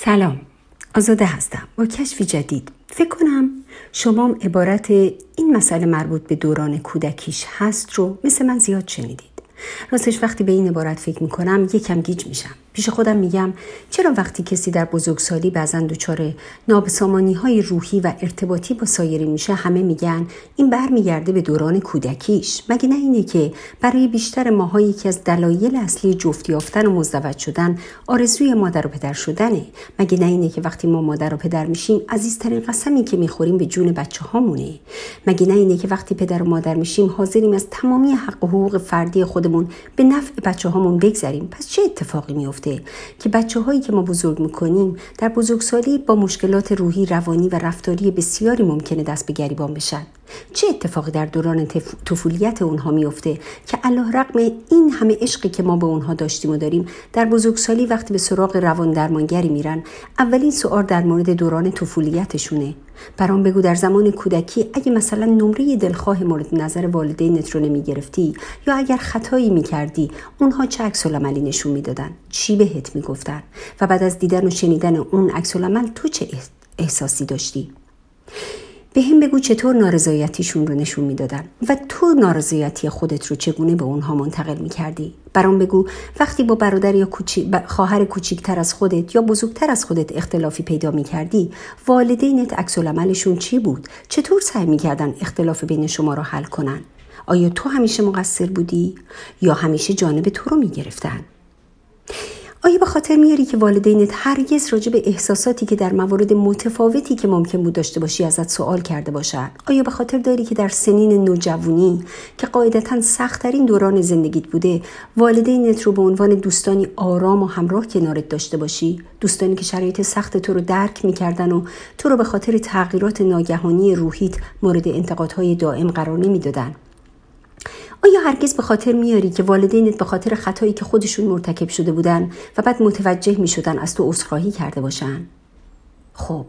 سلام. آزاده هستم. با کشفی جدید. فکر کنم شما عبارت این مسئله مربوط به دوران کودکیش هست رو مثل من زیاد شنیدید. راستش وقتی به این عبارت فکر می‌کنم یکم گیج میشم. پیش خودم میگم چرا وقتی کسی در بزرگسالی بعضا دچار نابسامانی های روحی و ارتباطی با سایرین میشه همه میگن این برمیگرده به دوران کودکیش. مگه نه اینه که برای بیشتر ماها یکی از دلایل اصلی جفت یافتن و مزدوج شدن آرزوی مادر و پدر شدنه. مگه نه اینه که وقتی ما مادر و پدر میشیم عزیزترین قسمی که می‌خوریم به جون بچه هامونه مگه نه اینه که وقتی پدر و مادر میشیم حاضریم از تمامی حق و حقوق فردی خودمون به نفع بچه هامون بگذریم؟ پس چه اتفاقی میفته که بچه هایی که ما بزرگ می‌کنیم در بزرگسالی با مشکلات روحی روانی و رفتاری بسیاری ممکنه دست به گریبان بشن. چه اتفاقی در دوران طفولیت اونها میفته که الله رقم این همه عشقی که ما به اونها داشتیم و داریم در بزرگسالی وقتی به سراغ روان درمانگری میرن اولین سوال در مورد دوران طفولیتشونه. برام بگو در زمان کودکی اگه مثلا نمره دلخواه مورد نظر والدینت رو نمی گرفتی یا اگر خطایی می کردی اونها چه عکس عملی نشون می‌دادن؟ چی بهت می‌گفتن؟ و بعد از دیدن و شنیدن اون عکس تو چه احساسی داشتی؟ بهم بگو چطور نارضایتیشون رو نشون می‌دادن و تو نارضایتی خودت رو چگونه به اونها منتقل می‌کردی؟ برام بگو وقتی با برادر یا خواهر کوچیکتر از خودت یا بزرگتر از خودت اختلافی پیدا می‌کردی والدینت عکس‌العملشون چی بود؟ چطور سعی می‌کردن اختلاف بین شما رو حل کنن؟ آیا تو همیشه مقصر بودی یا همیشه جانب تو رو می‌گرفتن؟ خاطر میاری که والدینت هرگز راجع به احساساتی که در موارد متفاوتی که ممکن بود داشته باشی ازت سوال کرده باشن؟ آیا به خاطر داری که در سنین نوجوانی که قاعدتا سختترین دوران زندگیت بوده والدینت رو به عنوان دوستانی آرام و همراه کنارت داشته باشی؟ دوستانی که شرایط سخت تو رو درک می‌کردن و تو رو به خاطر تغییرات ناگهانی روحیت مورد انتقادهای دائم قرار نمی‌دادن؟ آیا هرگز به خاطر میاری که والدینت به خاطر خطایی که خودشون مرتکب شده بودن و بعد متوجه می شدن از تو عذرخواهی کرده باشن؟ خب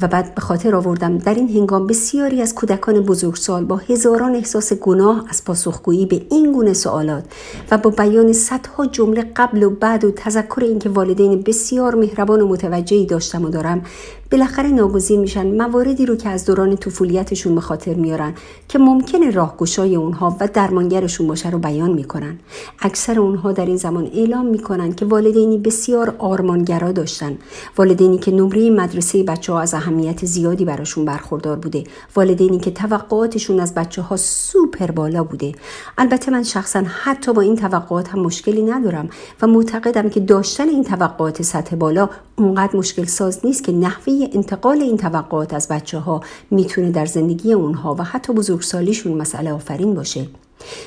و بعد به خاطر آوردم در این هنگام بسیاری از کودکان بزرگسال با هزاران احساس گناه از پاسخگویی به این گونه سوالات و با بیان صدها جمله قبل و بعد و تذکر اینکه والدین بسیار مهربان و متوجهی داشتم و دارم بالاخره ناگزیر میشن مواردی رو که از دوران طفولیتشون به خاطر میارن که ممکنه راهگشای اونها و درمانگرشون باشه رو بیان می‌کنن. اکثر اونها در این زمان اعلام می‌کنن که والدینی بسیار آرمانگرا داشتن. والدینی که نمره مدرسه بچه ها از اهمیت زیادی براشون برخوردار بوده. والدینی که توقعاتشون از بچه ها سوپر بالا بوده. البته من شخصا حتی با این توقعات هم مشکلی ندارم و معتقدم که داشتن این توقعات سطح بالا اونقدر مشکل ساز نیست که نحوه انتقال این توقعات از بچه ها می‌تونه در زندگی اونها و حتی بزرگسالیشون مسئله آفرین باشه.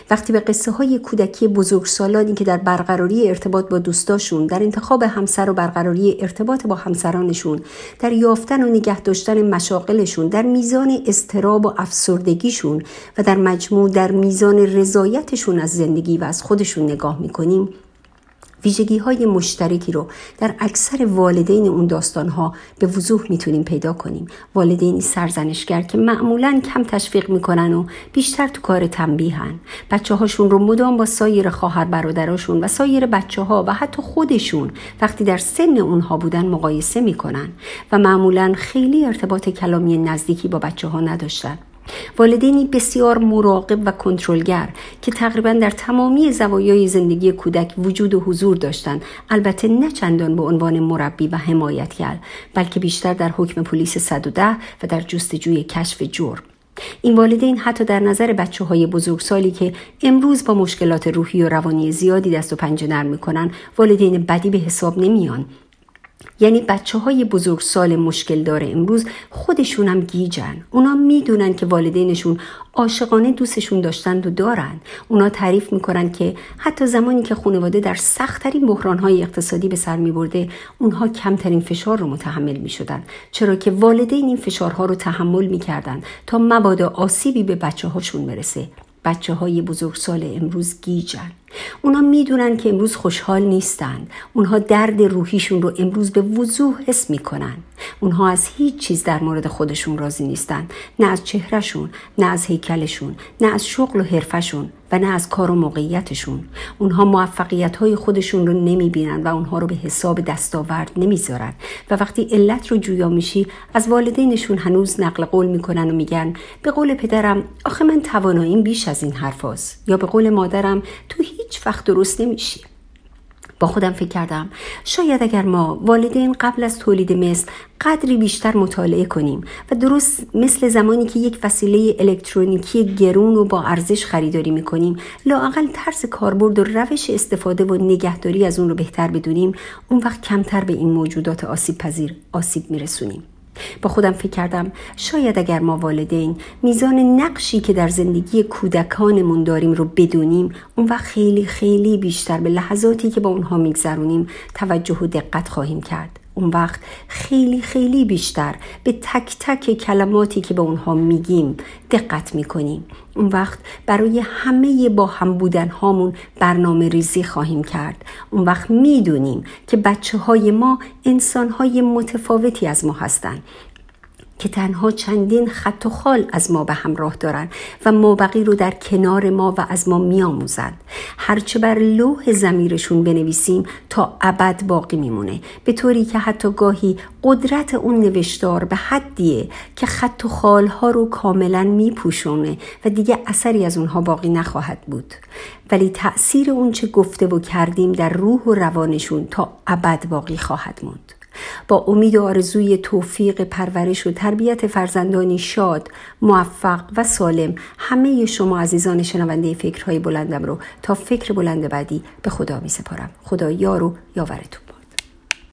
وقتی به قصه های کودکی بزرگسالانی که در برقراری ارتباط با دوستاشون در انتخاب همسر و برقراری ارتباط با همسرانشون در یافتن و نگه داشتن مشاقلشون در میزان استراب و افسردگیشون و در مجموع در میزان رضایتشون از زندگی و از خودشون نگاه می‌کنیم ویژگی های مشترکی رو در اکثر والدین اون داستان ها به وضوح می‌تونیم پیدا کنیم. والدینی سرزنشگر که معمولا کم تشویق می‌کنن و بیشتر تو کار تنبیهن بچه هاشون رو مدام با سایر خواهر برادراشون و سایر بچه ها و حتی خودشون وقتی در سن اونها بودن مقایسه می‌کنن و معمولا خیلی ارتباط کلامی نزدیکی با بچه ها نداشتن. والدینی بسیار مراقب و کنترلگر که تقریبا در تمامی زوایای زندگی کودک وجود و حضور داشتند. البته نه چندان به عنوان مربی و حمایتگر بلکه بیشتر در حکم پلیس 110 و در جستجوی کشف جرم. این والدین حتی در نظر بچه های بزرگسالی که امروز با مشکلات روحی و روانی زیادی دست و پنجه نرم می‌کنن والدین بدی به حساب نمیان. یعنی بچه های بزرگ سال مشکل داره امروز خودشون هم گیجن. اونا می‌دونن که والدینشون عاشقانه دوستشون داشتند و دارن. اونا تعریف می‌کنن که حتی زمانی که خانواده در سختترین بحرانهای اقتصادی به سر میبرده اونها کمترین فشار رو متحمل می‌شدن. چرا که والدین این فشارها رو تحمل می‌کردن تا مبادا آسیبی به بچه هاشون برسه. بچه های بزرگسال امروز گیجن. اونا می‌دونن که امروز خوشحال نیستن. اونها درد روحیشون رو امروز به وضوح حس می‌کنن. اونها از هیچ چیز در مورد خودشون راضی نیستن. نه از چهرهشون نه از هیکلشون نه از شغل و حرفشون و نه از کار و موقعیتشون. اونها موفقیت های خودشون رو نمی‌بینن و اونها رو به حساب دستاورد نمی‌ذارن. و وقتی علت رو جویا میشی از والدینشون هنوز نقل قول می‌کنن و میگن به قول پدرم آخه من تواناییم بیش از این حرفاست یا به قول مادرم تو هیچ وقت درست نمیشی. با خودم فکر کردم شاید اگر ما والدین قبل از تولید مثل قدری بیشتر مطالعه کنیم و درست مثل زمانی که یک وسیله الکترونیکی گرون و با ارزش خریداری می‌کنیم لااقل طرز کاربرد و روش استفاده و نگهداری از اون رو بهتر بدونیم اون وقت کمتر به این موجودات آسیب پذیر آسیب میرسونیم. با خودم فکر کردم شاید اگر ما والدین میزان نقشی که در زندگی کودکانمون داریم رو بدونیم اون وقت خیلی خیلی بیشتر به لحظاتی که با اونها میگذرونیم توجه و دقت خواهیم کرد. اون وقت خیلی خیلی بیشتر به تک تک کلماتی که به اونها میگیم دقت می‌کنیم. اون وقت برای همه با هم بودن هامون برنامه ریزی خواهیم کرد. اون وقت می‌دونیم که بچه های ما انسان های متفاوتی از ما هستند که تنها چندین خط و خال از ما به همراه دارند و مابقی رو در کنار ما و از ما میآموزند. هرچه بر لوح زمیرشون بنویسیم تا ابد باقی میمونه. به طوری که حتی گاهی قدرت اون نوشتار به حدیه که خط و خالها رو کاملا میپوشونه و دیگه اثری از اونها باقی نخواهد بود. ولی تأثیر اون چه گفته و کردیم در روح و روانشون تا ابد باقی خواهد موند. با امید و آرزوی توفیق پرورش و تربیت فرزندانی شاد موفق و سالم همه شما عزیزان شنونده فکرهای بلندم رو تا فکر بلند بعدی به خدا می سپارم خدا یار و یاورتون.